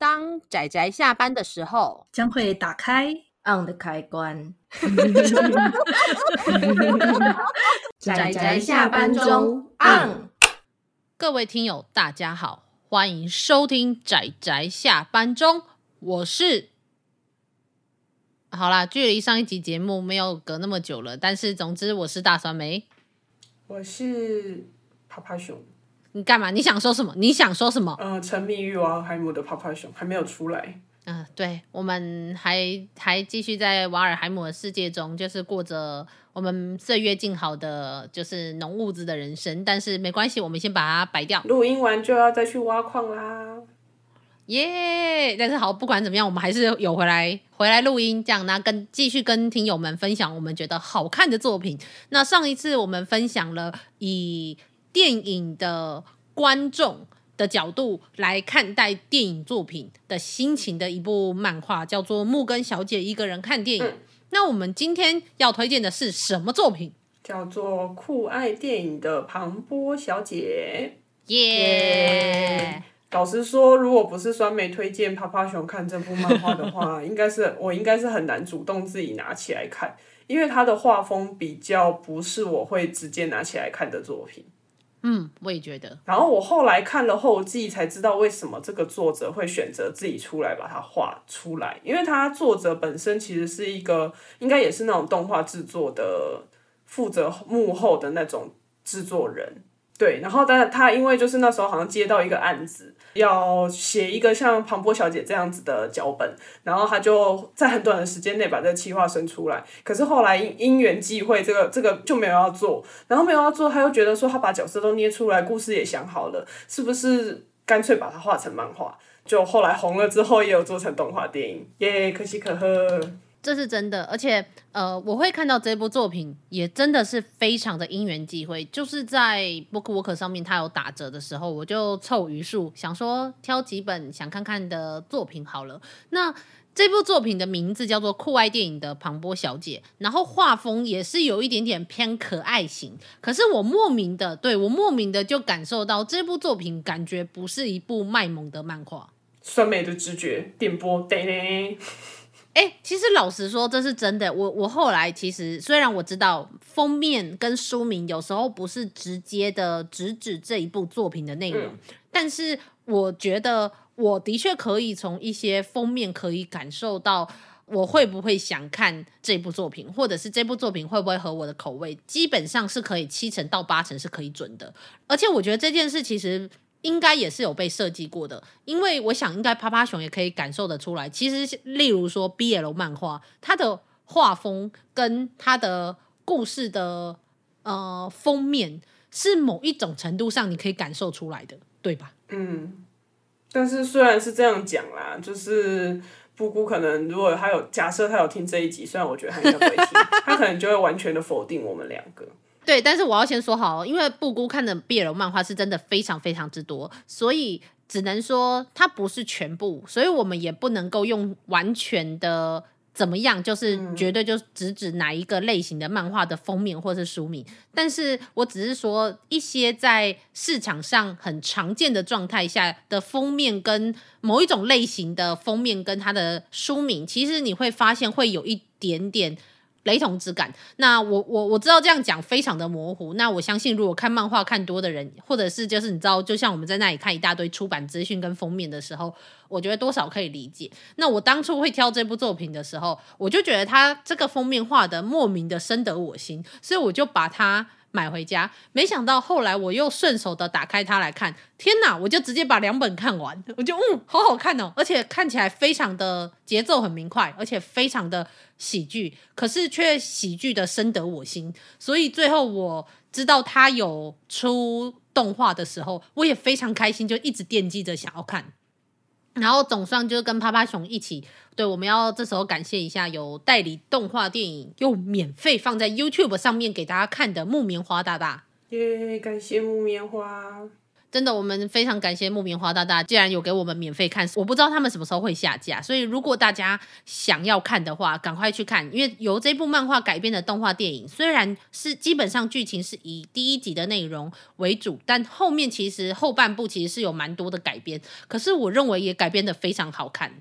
当仔仔下班的时候，将会打开 on 的开关。仔仔下班中 on。各位听友，大家好，欢迎收听仔仔下班中，我是。好啦，距离上一集节目没有隔那么久了，但是总之我是大酸梅，我是趴趴熊。你干嘛？你想说什么？你想说什么？呃，沉迷于瓦尔海姆的泡泡熊还没有出来。嗯、呃，对，我们还还继续在瓦尔海姆的世界中，就是过着我们岁月静好的就是农物质的人生。但是没关系，我们先把它摆掉。录音完就要再去挖矿啦，耶！但是好，不管怎么样，我们还是有回来回来录音，这样那跟继续跟听友们分享我们觉得好看的作品。那上一次我们分享了以。电影的观众的角度来看待电影作品的心情的一部漫画，叫做《木根小姐一个人看电影》。嗯。那我们今天要推荐的是什么作品？叫做《酷爱电影的庞波小姐》。耶！老实说，如果不是酸梅推荐趴趴熊看这部漫画的话，应该是我应该是很难主动自己拿起来看，因为它的画风比较不是我会直接拿起来看的作品。嗯，我也觉得。然后我后来看了后记，才知道为什么这个作者会选择自己出来把它画出来，因为他作者本身其实是一个，应该也是那种动画制作的负责幕后的那种制作人。对，然后但他因为就是那时候好像接到一个案子，要写一个像庞波小姐这样子的脚本，然后他就在很短的时间内把这个企划生出来。可是后来因因缘际会，这个这个就没有要做，然后没有要做，他又觉得说他把角色都捏出来，故事也想好了，是不是干脆把它画成漫画？就后来红了之后，也有做成动画电影，耶，可喜可贺。这是真的，而且呃，我会看到这部作品也真的是非常的因缘际会，就是在 BookWalker 上面它有打折的时候，我就凑余数想说挑几本想看看的作品好了。那这部作品的名字叫做《酷爱电影的庞波小姐》，然后画风也是有一点点偏可爱型，可是我莫名的对我莫名的就感受到这部作品感觉不是一部卖萌的漫画。酸梅的直觉电波，对嘞。哎、欸，其实老实说，这是真的。我我后来其实虽然我知道封面跟书名有时候不是直接的直指这一部作品的内容，嗯，但是我觉得我的确可以从一些封面可以感受到我会不会想看这部作品，或者是这部作品会不会合我的口味，基本上是可以七成到八成是可以准的。而且我觉得这件事其实。应该也是有被设计过的，因为我想应该趴趴熊也可以感受得出来。其实，例如说 BL 漫画，它的画风跟它的故事的呃封面是某一种程度上你可以感受出来的，对吧？嗯。但是虽然是这样讲啦，就是布姑可能如果他有假设他有听这一集，虽然我觉得他应该不会听，他可能就会完全的否定我们两个。对，但是我要先说好，因为布姑看的 BL 漫画是真的非常非常之多，所以只能说它不是全部，所以我们也不能够用完全的怎么样，就是绝对就只指哪一个类型的漫画的封面或是书名。但是我只是说一些在市场上很常见的状态下的封面跟某一种类型的封面跟它的书名，其实你会发现会有一点点。雷同之感。那我我我知道这样讲非常的模糊。那我相信，如果看漫画看多的人，或者是就是你知道，就像我们在那里看一大堆出版资讯跟封面的时候，我觉得多少可以理解。那我当初会挑这部作品的时候，我就觉得它这个封面画的莫名的深得我心，所以我就把它。买回家，没想到后来我又顺手的打开它来看，天哪！我就直接把两本看完，我就嗯，好好看哦，而且看起来非常的节奏很明快，而且非常的喜剧，可是却喜剧的深得我心，所以最后我知道它有出动画的时候，我也非常开心，就一直惦记着想要看。然后总算就是跟趴趴熊一起，对，我们要这时候感谢一下有代理动画电影又免费放在 YouTube 上面给大家看的木棉花大大。耶，感谢木棉花。真的，我们非常感谢木棉花大大，既然有给我们免费看，我不知道他们什么时候会下架，所以如果大家想要看的话，赶快去看。因为由这部漫画改编的动画电影，虽然是基本上剧情是以第一集的内容为主，但后面其实后半部其实是有蛮多的改编，可是我认为也改编的非常好看。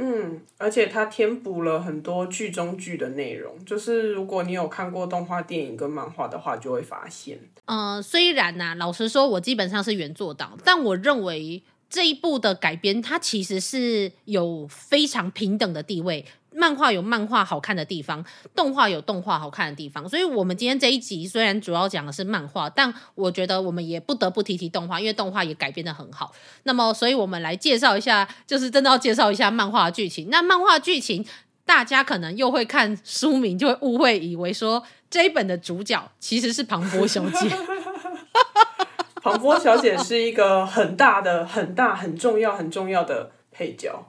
嗯，而且它填补了很多剧中剧的内容，就是如果你有看过动画电影跟漫画的话，就会发现。呃，虽然呐、老实说，我基本上是原作党，但我认为这一部的改编，它其实是有非常平等的地位。漫画有漫画好看的地方，动画有动画好看的地方，所以，我们今天这一集虽然主要讲的是漫画，但我觉得我们也不得不提提动画，因为动画也改编得很好。那么，所以我们来介绍一下，就是真的要介绍一下漫画剧情。那漫画剧情，大家可能又会看书名，就会误会以为说这一本的主角其实是庞波小姐。庞波小姐是一个很大的、很大、很重要、很重要的配角。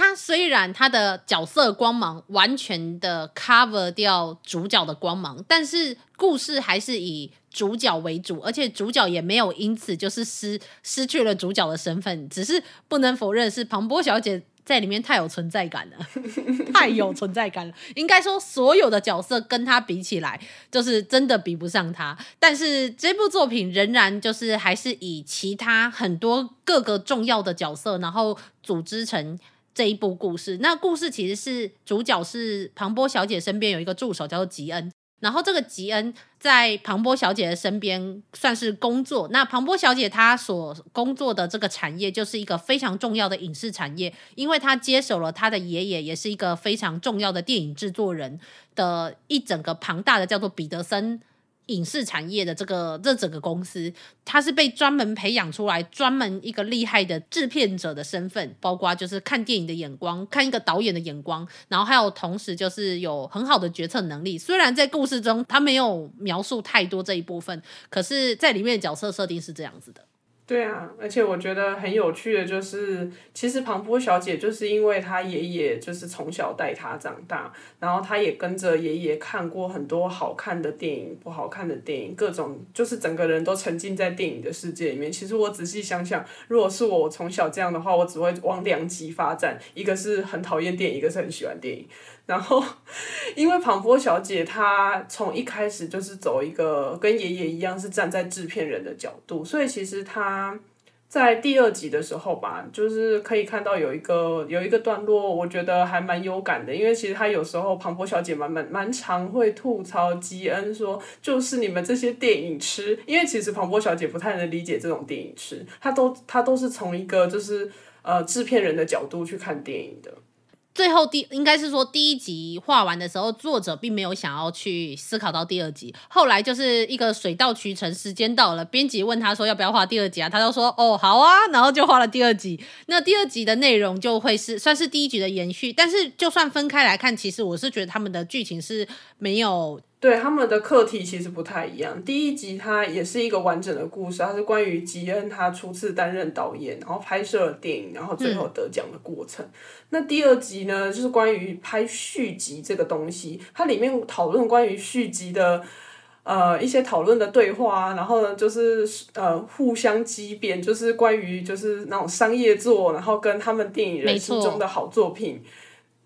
他虽然他的角色光芒完全的 cover 掉主角的光芒，但是故事还是以主角为主，而且主角也没有因此就是失失去了主角的身份。只是不能否认是庞波小姐在里面太有存在感了，太有存在感了。应该说所有的角色跟他比起来，就是真的比不上他。但是这部作品仍然就是还是以其他很多各个重要的角色，然后组织成。这一部故事，那故事其实是主角是庞波小姐身边有一个助手叫做吉恩，然后这个吉恩在庞波小姐的身边算是工作。那庞波小姐她所工作的这个产业就是一个非常重要的影视产业，因为她接手了她的爷爷，也是一个非常重要的电影制作人的一整个庞大的叫做彼得森。影视产业的这个这整个公司，他是被专门培养出来，专门一个厉害的制片者的身份，包括就是看电影的眼光，看一个导演的眼光，然后还有同时就是有很好的决策能力。虽然在故事中他没有描述太多这一部分，可是在里面角色设定是这样子的。对啊，而且我觉得很有趣的就是，其实庞波小姐就是因为她爷爷就是从小带她长大，然后她也跟着爷爷看过很多好看的电影、不好看的电影，各种就是整个人都沉浸在电影的世界里面。其实我仔细想想，如果是我从小这样的话，我只会往两极发展，一个是很讨厌电影，一个是很喜欢电影。然后，因为庞波小姐她从一开始就是走一个跟爷爷一样是站在制片人的角度，所以其实她在第二集的时候吧，就是可以看到有一个有一个段落，我觉得还蛮有感的。因为其实他有时候庞波小姐蛮蛮蛮常会吐槽吉恩说，就是你们这些电影痴。因为其实庞波小姐不太能理解这种电影痴，她都她都是从一个就是呃制片人的角度去看电影的。最后第应该是说第一集画完的时候，作者并没有想要去思考到第二集。后来就是一个水到渠成，时间到了，编辑问他说要不要画第二集啊？他就说哦好啊，然后就画了第二集。那第二集的内容就会是算是第一集的延续，但是就算分开来看，其实我是觉得他们的剧情是没有。对，他们的课题其实不太一样。第一集它也是一个完整的故事，它是关于吉恩他初次担任导演，然后拍摄了电影，然后最后得奖的过程。嗯。那第二集呢，就是关于拍续集这个东西，它里面讨论关于续集的呃一些讨论的对话，然后呢就是呃互相激辩，就是关于就是那种商业作，然后跟他们电影人心中的好作品。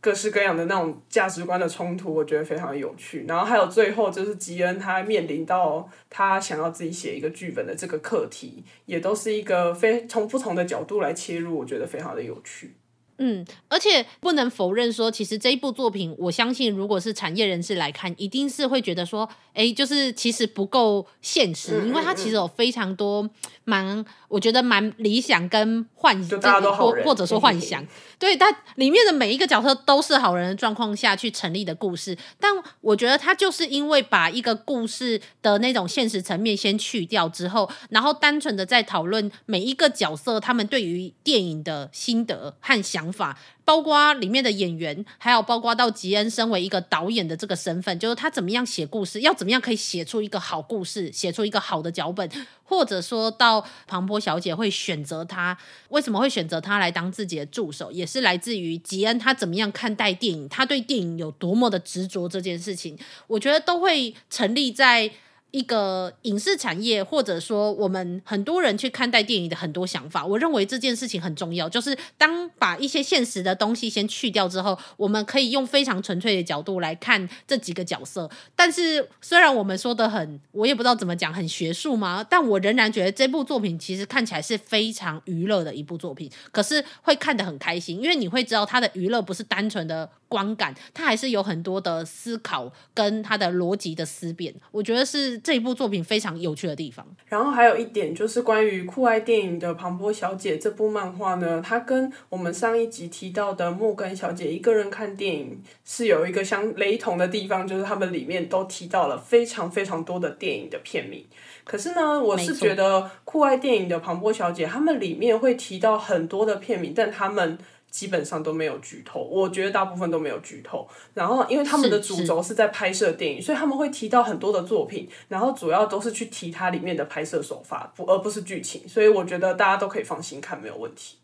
各式各样的那种价值观的冲突，我觉得非常有趣。然后还有最后就是吉恩他面临到他想要自己写一个剧本的这个课题，也都是一个非从不同的角度来切入，我觉得非常的有趣。嗯，而且不能否认说，其实这一部作品，我相信如果是产业人士来看，一定是会觉得说，哎，就是其实不够现实，因为它其实有非常多蛮，我觉得蛮理想跟幻想，或或者说幻想。对，它里面的每一个角色都是好人的状况下去成立的故事，但我觉得他就是因为把一个故事的那种现实层面先去掉之后，然后单纯的在讨论每一个角色他们对于电影的心得和想想法。包括里面的演员，还有包括到吉恩身为一个导演的这个身份，就是他怎么样写故事，要怎么样可以写出一个好故事，写出一个好的脚本，或者说到庞波小姐会选择他，为什么会选择他来当自己的助手，也是来自于吉恩他怎么样看待电影，他对电影有多么的执着这件事情，我觉得都会成立在。一个影视产业，或者说我们很多人去看待电影的很多想法。我认为这件事情很重要，就是当把一些现实的东西先去掉之后，我们可以用非常纯粹的角度来看这几个角色。但是虽然我们说的很，我也不知道怎么讲，很学术吗，但我仍然觉得这部作品其实看起来是非常娱乐的一部作品，可是会看得很开心，因为你会知道它的娱乐不是单纯的观感，他还是有很多的思考跟他的逻辑的思辨。我觉得是这一部作品非常有趣的地方。然后还有一点就是关于酷爱电影的庞波小姐这部漫画呢，它跟我们上一集提到的木根小姐一个人看电影是有一个相雷同的地方，就是他们里面都提到了非常非常多的电影的片名。可是呢，我是觉得酷爱电影的庞波小姐他们里面会提到很多的片名，但他们。基本上都没有剧透，我觉得大部分都没有剧透。然后，因为他们的主轴是在拍摄电影，所以他们会提到很多的作品，然后主要都是去提它里面的拍摄手法，不而不是剧情。所以我觉得大家都可以放心看，没有问题。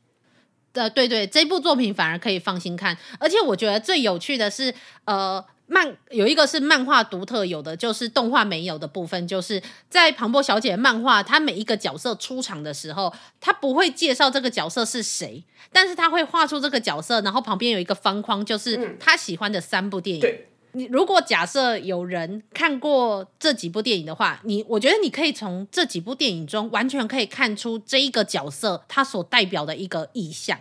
呃，对对，这部作品反而可以放心看，而且我觉得最有趣的是，呃。漫有一个是漫画独特有的，就是动画没有的部分，就是在庞博小姐的漫画，她每一个角色出场的时候，她不会介绍这个角色是谁，但是她会画出这个角色，然后旁边有一个方框，就是她喜欢的三部电影。对，你如果假设有人看过这几部电影的话，你我觉得你可以从这几部电影中完全可以看出这一个角色他所代表的一个意象。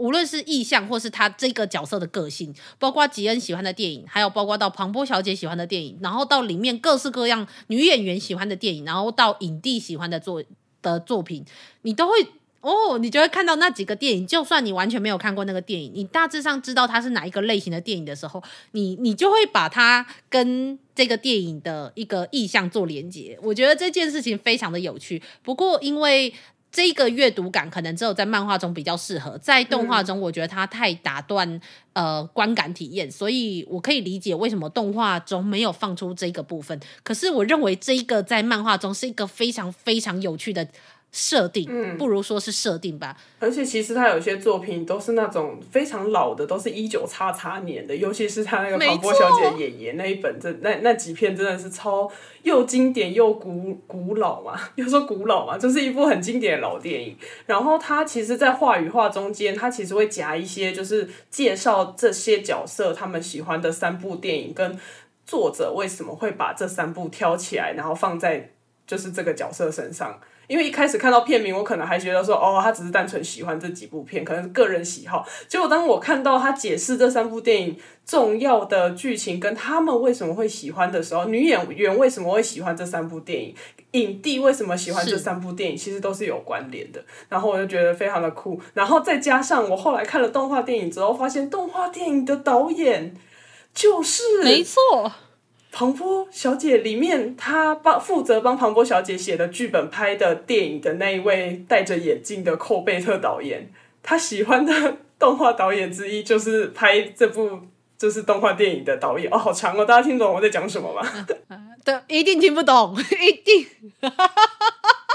无论是意象，或是他这个角色的个性，包括吉恩喜欢的电影，还有包括到庞波小姐喜欢的电影，然后到里面各式各样女演员喜欢的电影，然后到影帝喜欢的作的作品，你都会哦，你就会看到那几个电影。就算你完全没有看过那个电影，你大致上知道它是哪一个类型的电影的时候，你你就会把它跟这个电影的一个意象做连接。我觉得这件事情非常的有趣。不过因为这个阅读感可能只有在漫画中比较适合，在动画中我觉得它太打断呃观感体验，所以我可以理解为什么动画中没有放出这个部分。可是我认为这一个在漫画中是一个非常非常有趣的。设定，嗯，不如说是设定吧。而且其实他有些作品都是那种非常老的，都是一九叉叉年的，尤其是他那个庞波小姐爷爷那一本，这那那几篇真的是超又经典又古古老嘛，又说古老嘛，就是一部很经典的老电影。然后他其实，在话与话中间，他其实会夹一些，就是介绍这些角色他们喜欢的三部电影，跟作者为什么会把这三部挑起来，然后放在就是这个角色身上。因为一开始看到片名，我可能还觉得说，哦，他只是单纯喜欢这几部片，可能是个人喜好。结果当我看到他解释这三部电影重要的剧情跟他们为什么会喜欢的时候，女演员为什么会喜欢这三部电影，影帝为什么喜欢这三部电影，其实都是有关联的。然后我就觉得非常的酷。然后再加上我后来看了动画电影之后，发现动画电影的导演就是没错。庞波小姐里面，她帮负责帮庞波小姐写的剧本拍的电影的那一位戴着眼镜的寇贝特导演，他喜欢的动画导演之一就是拍这部就是动画电影的导演哦，好长哦，大家听懂我在讲什么吗？对，一定听不懂，一定。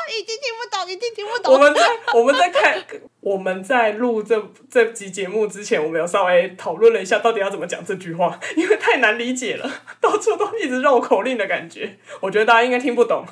一定听不懂，一定听不懂。我们在我们在看我们在录这这集节目之前，我们有稍微讨论了一下，到底要怎么讲这句话，因为太难理解了，到处都一直绕口令的感觉。我觉得大家应该听不懂。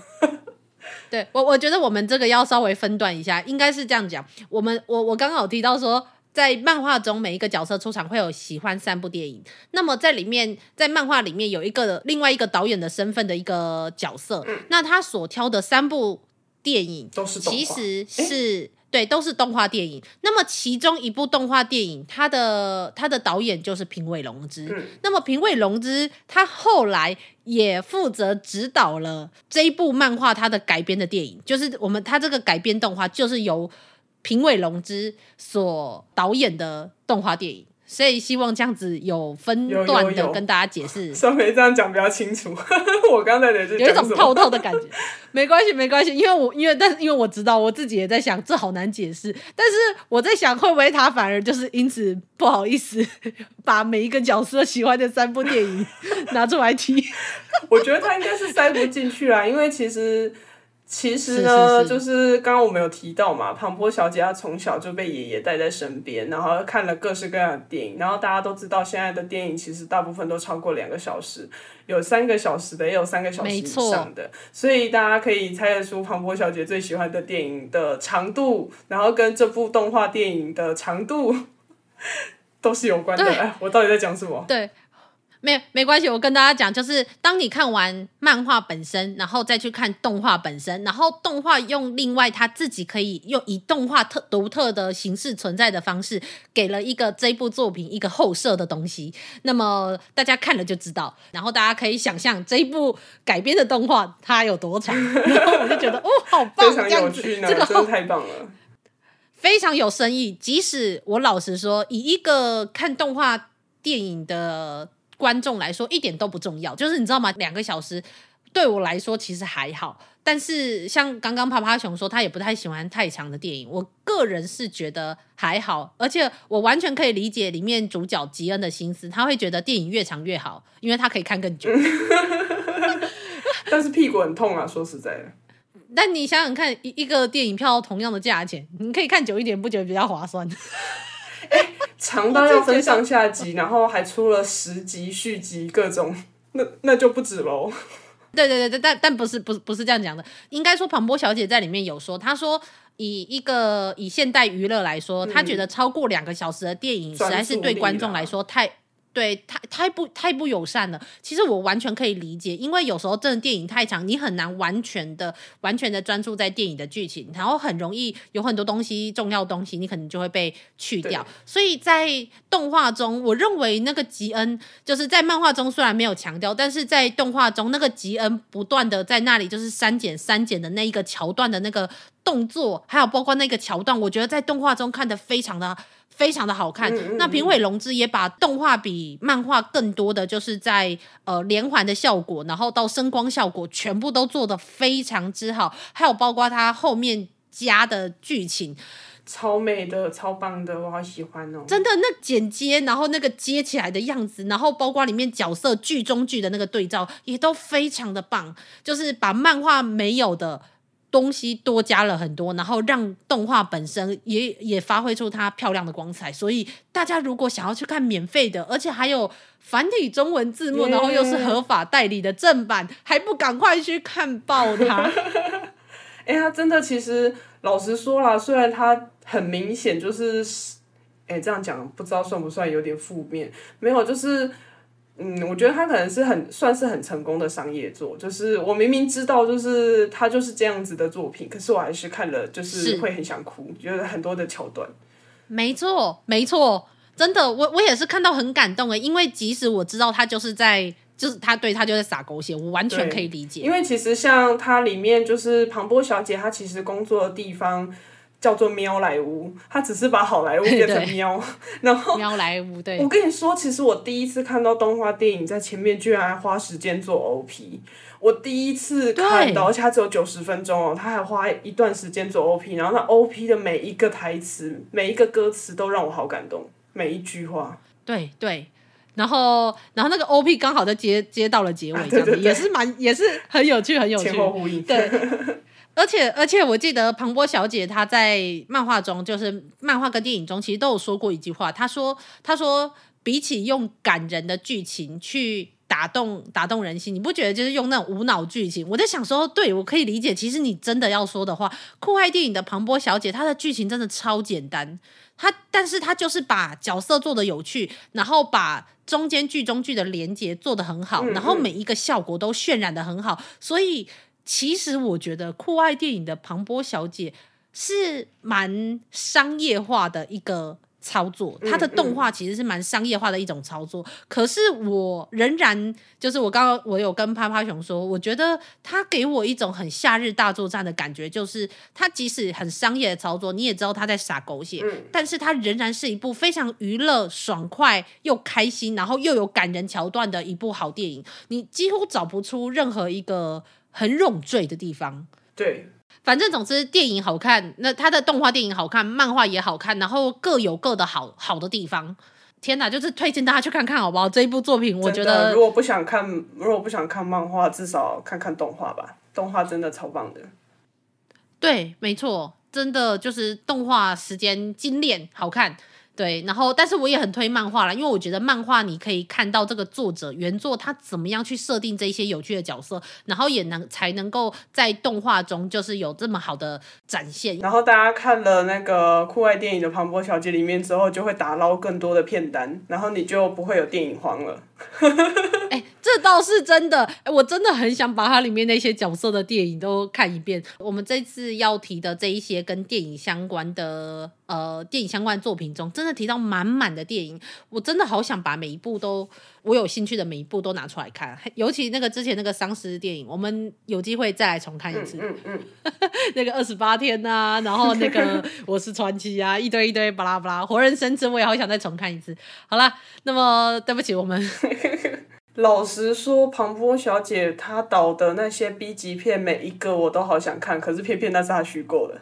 对我，我觉得我们这个要稍微分段一下，应该是这样讲。我们我我刚刚有提到说，在漫画中每一个角色出场会有喜欢三部电影，那么在里面，在漫画里面有一个另外一个导演的身份的一个角色，嗯、那他所挑的三部。电影都是，其实是对，都是动画电影。那么其中一部动画电影，它的它的导演就是平尾龙之。嗯、那么平尾龙之他后来也负责指导了这一部漫画，它的改编的电影，就是我们它这个改编动画就是由平尾龙之所导演的动画电影。所以希望这样子有分段的跟大家解释，稍微这样讲比较清楚。我刚才也是有一种透透的感觉，没关系，没关系，因为我因为但是因为我知道我自己也在想，这好难解释。但是我在想，会不会他反而就是因此不好意思把每一个角色喜欢的三部电影拿出来提？我觉得他应该是塞不进去啦，因为其实。其实呢，是是是就是刚刚我们有提到嘛，庞波小姐她从小就被爷爷带在身边，然后看了各式各样的电影，然后大家都知道现在的电影其实大部分都超过两个小时，有三个小时的，也有三个小时以上的，所以大家可以猜得出庞波小姐最喜欢的电影的长度，然后跟这部动画电影的长度 都是有关的。哎，我到底在讲什么？对。没没关系，我跟大家讲，就是当你看完漫画本身，然后再去看动画本身，然后动画用另外他自己可以用以动画特独特的形式存在的方式，给了一个这部作品一个后设的东西。那么大家看了就知道，然后大家可以想象这一部改编的动画它有多长，然后我就觉得哦，好棒，非常有趣呢，这个真的太棒了，非常有深意。即使我老实说，以一个看动画电影的。观众来说一点都不重要，就是你知道吗？两个小时对我来说其实还好，但是像刚刚趴趴熊说，他也不太喜欢太长的电影。我个人是觉得还好，而且我完全可以理解里面主角吉恩的心思，他会觉得电影越长越好，因为他可以看更久。但是屁股很痛啊，说实在的。但你想想看，一一个电影票同样的价钱，你可以看久一点，不觉得比较划算？长到要分上下集，然后还出了十集续集，各种，那那就不止喽。对对对，但但不是不是不是这样讲的，应该说庞波小姐在里面有说，她说以一个以现代娱乐来说，她、嗯、觉得超过两个小时的电影实在是对观众来说太。对，太太不太不友善了。其实我完全可以理解，因为有时候真的电影太长，你很难完全的完全的专注在电影的剧情，然后很容易有很多东西重要东西，你可能就会被去掉。所以在动画中，我认为那个吉恩就是在漫画中虽然没有强调，但是在动画中那个吉恩不断的在那里就是删减删减的那一个桥段的那个动作，还有包括那个桥段，我觉得在动画中看的非常的。非常的好看。嗯嗯嗯，那平尾龙之也把动画比漫画更多的，就是在呃连环的效果，然后到声光效果，全部都做得非常之好。还有包括它后面加的剧情，超美的，超棒的，我好喜欢哦！真的，那剪接，然后那个接起来的样子，然后包括里面角色剧中剧的那个对照，也都非常的棒，就是把漫画没有的。东西多加了很多，然后让动画本身也也发挥出它漂亮的光彩。所以大家如果想要去看免费的，而且还有繁体中文字幕，然后又是合法代理的正版，还不赶快去看爆它？哎、欸，他真的其实老实说啦，虽然它很明显就是，哎、这样讲不知道算不算有点负面？没有，就是。嗯，我觉得他可能是很算是很成功的商业作，就是我明明知道就是他就是这样子的作品，可是我还是看了就是会很想哭，觉得很多的桥段。没错，没错，真的，我我也是看到很感动的，因为即使我知道他就是在就是他对他就在撒狗血，我完全可以理解。因为其实像他里面就是庞波小姐，她其实工作的地方。叫做喵莱坞，他只是把好莱坞变成喵，然后喵莱坞。对，我跟你说，其实我第一次看到动画电影，在前面居然还花时间做 OP，我第一次看到，而且它只有九十分钟哦，他还花一段时间做 OP，然后那 OP 的每一个台词、每一个歌词都让我好感动，每一句话。对对，然后然后那个 OP 刚好在接接到了结尾，这样子，啊、对对对，也是蛮也是很有趣，很有趣，前后呼应。对。而且而且，我记得庞波小姐她在漫画中，就是漫画跟电影中，其实都有说过一句话。她说：“她说，比起用感人的剧情去打动打动人心，你不觉得就是用那种无脑剧情？”我在想说，对，我可以理解。其实你真的要说的话，酷爱电影的庞波小姐，她的剧情真的超简单。她，但是她就是把角色做的有趣，然后把中间剧中剧的连接做得很好，然后每一个效果都渲染得很好，所以。其实我觉得酷爱电影的庞波小姐是蛮商业化的一个操作，它的动画其实是蛮商业化的一种操作。可是我仍然就是我刚刚我有跟趴趴熊说，我觉得它给我一种很夏日大作战的感觉，就是它即使很商业的操作，你也知道他在撒狗血，但是它仍然是一部非常娱乐、爽快又开心，然后又有感人桥段的一部好电影。你几乎找不出任何一个。很冗赘的地方，对，反正总之电影好看，那它的动画电影好看，漫画也好看，然后各有各的好好的地方。天哪，就是推荐大家去看看，好不好？这一部作品，我觉得如果不想看，如果不想看漫画，至少看看动画吧，动画真的超棒的。对，没错，真的就是动画时间精炼，好看。对，然后但是我也很推漫画啦，因为我觉得漫画你可以看到这个作者原作他怎么样去设定这些有趣的角色，然后也能才能够在动画中就是有这么好的展现。然后大家看了那个酷爱电影的庞博小姐里面之后，就会打捞更多的片单，然后你就不会有电影荒了。哎、欸，这倒是真的。哎、我真的很想把它里面那些角色的电影都看一遍。我们这次要提的这一些跟电影相关的呃电影相关作品中，真的提到满满的电影。我真的好想把每一部都我有兴趣的每一部都拿出来看。尤其那个之前那个丧尸电影，我们有机会再来重看一次。那个二十八天啊，然后那个我是传奇啊，一堆一堆巴拉巴拉，活人生吃，我也好想再重看一次。好了，那么对不起，我们。老实说，庞波小姐她导的那些 B 级片，每一个我都好想看，可是偏偏那是她虚构的。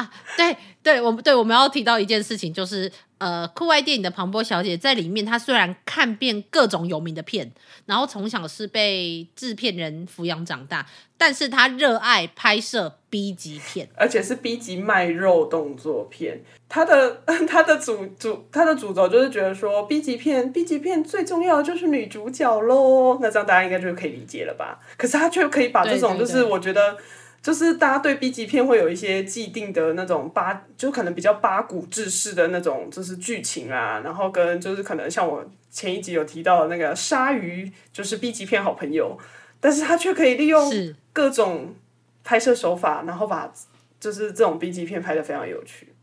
啊，对对，我们对我们要提到一件事情，就是呃，酷爱电影的庞波小姐在里面，她虽然看遍各种有名的片，然后从小是被制片人抚养长大，但是她热爱拍摄 B 级片，而且是 B 级卖肉动作片。她的 她的主主她的主轴就是觉得说 B 级片 B 级片最重要的就是女主角喽，那这样大家应该就可以理解了吧？可是她却可以把这种就是我觉得。就是大家对 B 级片会有一些既定的那种八，就可能比较八股制式的那种，就是剧情啊，然后跟就是可能像我前一集有提到的那个鲨鱼，就是 B 级片好朋友，但是他却可以利用各种拍摄手法，然后把就是这种 B 级片拍的非常有趣。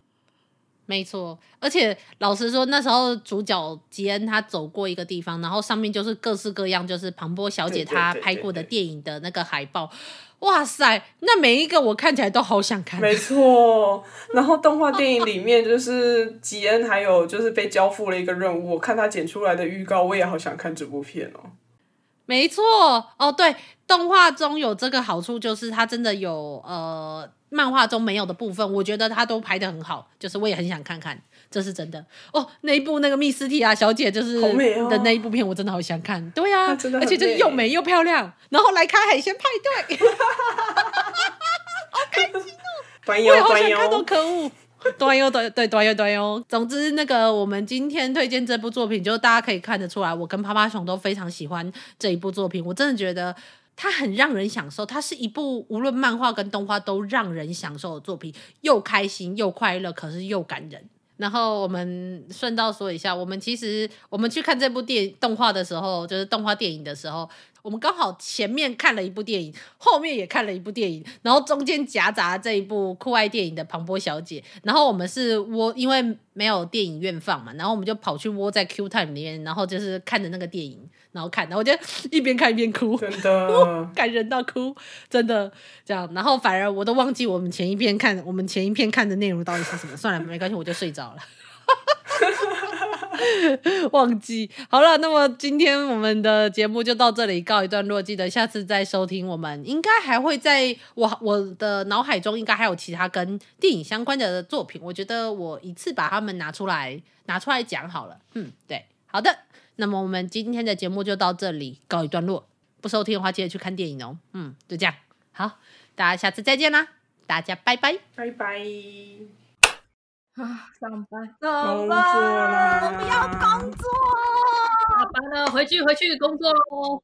没错，而且老实说，那时候主角吉恩他走过一个地方，然后上面就是各式各样，就是庞波小姐她拍过的电影的那个海报。哇塞，那每一个我看起来都好想看。没错，然后动画电影里面就是吉恩，还有就是被交付了一个任务，我看他剪出来的预告，我也好想看这部片哦。没错，哦对，动画中有这个好处，就是它真的有呃。漫画中没有的部分，我觉得它都拍的很好，就是我也很想看看，这是真的哦。那一部那个密斯蒂亚小姐就是的那一部片，我真的好想看。对呀、啊，而且就是又美又漂亮，然后来开海鲜派对，好开心哦！端游端游，看到可恶，端游对对端哟端哟。总之，那个我们今天推荐这部作品，就大家可以看得出来，我跟趴趴熊都非常喜欢这一部作品。我真的觉得。它很让人享受，它是一部无论漫画跟动画都让人享受的作品，又开心又快乐，可是又感人。然后我们顺道说一下，我们其实我们去看这部电动画的时候，就是动画电影的时候。我们刚好前面看了一部电影，后面也看了一部电影，然后中间夹杂这一部酷爱电影的庞波小姐。然后我们是窝，因为没有电影院放嘛，然后我们就跑去窝在 Q Time 里面，然后就是看着那个电影，然后看，然后我就一边看一边哭，真的感人到哭，真的这样。然后反而我都忘记我们前一篇看，我们前一篇看的内容到底是什么。算了，没关系，我就睡着了。忘记好了，那么今天我们的节目就到这里告一段落。记得下次再收听，我们应该还会在我我的脑海中应该还有其他跟电影相关的作品。我觉得我一次把他们拿出来拿出来讲好了。嗯，对，好的。那么我们今天的节目就到这里告一段落。不收听的话，记得去看电影哦。嗯，就这样。好，大家下次再见啦！大家拜拜，拜拜。啊，上班，上班，我不要工作，下班了，回去，回去工作喽。